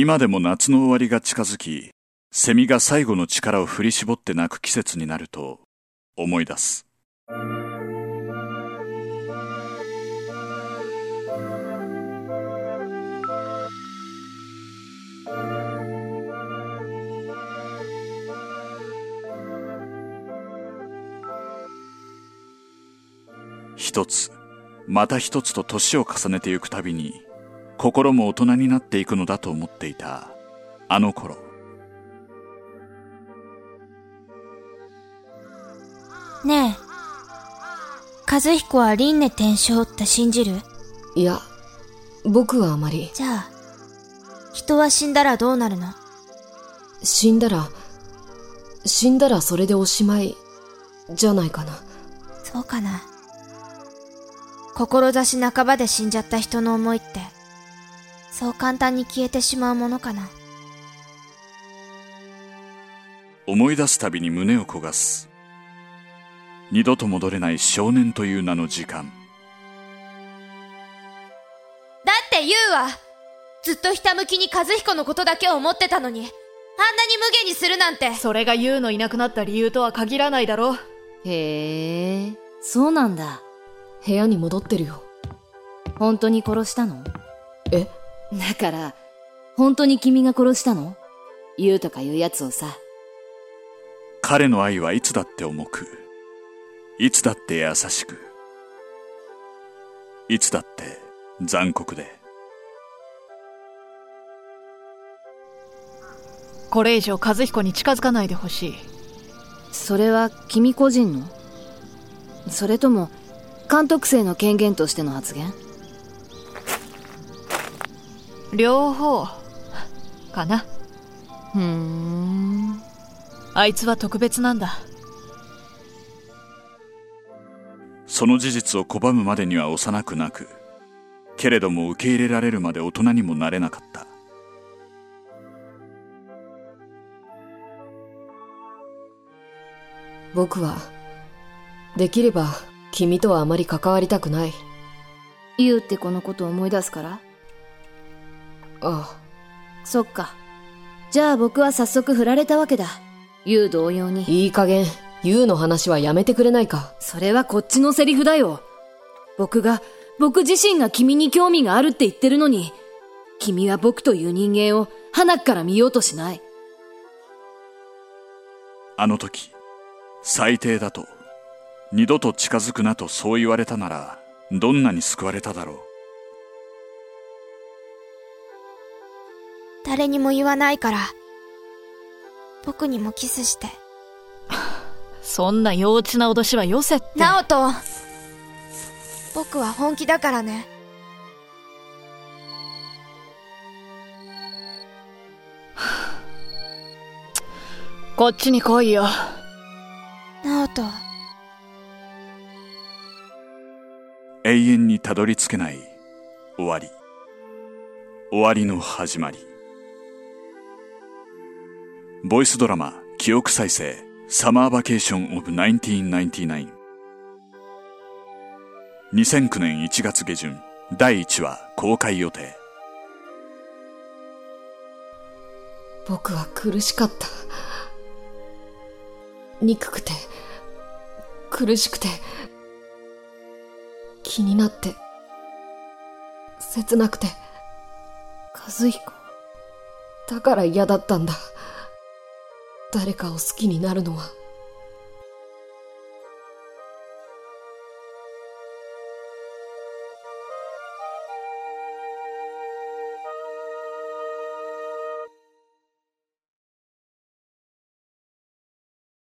今でも夏の終わりが近づき、セミが最後の力を振り絞って鳴く季節になると思い出す。一つ、また一つと年を重ねてゆくたびに、心も大人になっていくのだと思っていた、あの頃。ねえ、和彦は輪廻転生って信じる？いや、僕はあまり。じゃあ、人は死んだらどうなるの？死んだら、死んだらそれでおしまい、じゃないかな。そうかな。志半ばで死んじゃった人の思いって、そう簡単に消えてしまうものかな。思い出すたびに胸を焦がす。二度と戻れない少年という名の時間。だってユウは、ずっとひたむきに和彦のことだけを思ってたのに、あんなに無限にするなんて。それがユウのいなくなった理由とは限らないだろ。へえ、そうなんだ。部屋に戻ってるよ。本当に殺したの？え？だから、本当に君が殺したの？言うとかいうやつをさ。彼の愛はいつだって重く、いつだって優しく、いつだって残酷で。これ以上和彦に近づかないでほしい。それは君個人の？それとも、監督生の権限としての発言？両方、かな。ふーん。あいつは特別なんだ。その事実を拒むまでには幼くなく、けれども受け入れられるまで大人にもなれなかった。僕は、できれば、君とはあまり関わりたくない。言うってこのことを思い出すからあそっか。じゃあ僕は早速振られたわけだ。言う同様に。いい加減、ユウの話はやめてくれないか。それはこっちのセリフだよ。僕が、僕自身が君に興味があるって言ってるのに、君は僕という人間を鼻から見ようとしない。あの時、最低だと、二度と近づくなとそう言われたなら、どんなに救われただろう。誰にも言わないから、僕にもキスして。そんな幼稚な脅しはよせって。ナオト僕は本気だからね。こっちに来いよ。ナオト永遠にたどり着けない終わり。終わりの始まり。ボイスドラマ、記憶再生、サマーバケーションオブ1999。2009年1月下旬、第1話公開予定。僕は苦しかった。憎くて、苦しくて、気になって、切なくて、和彦。だから嫌だったんだ。誰かを好きになるのは。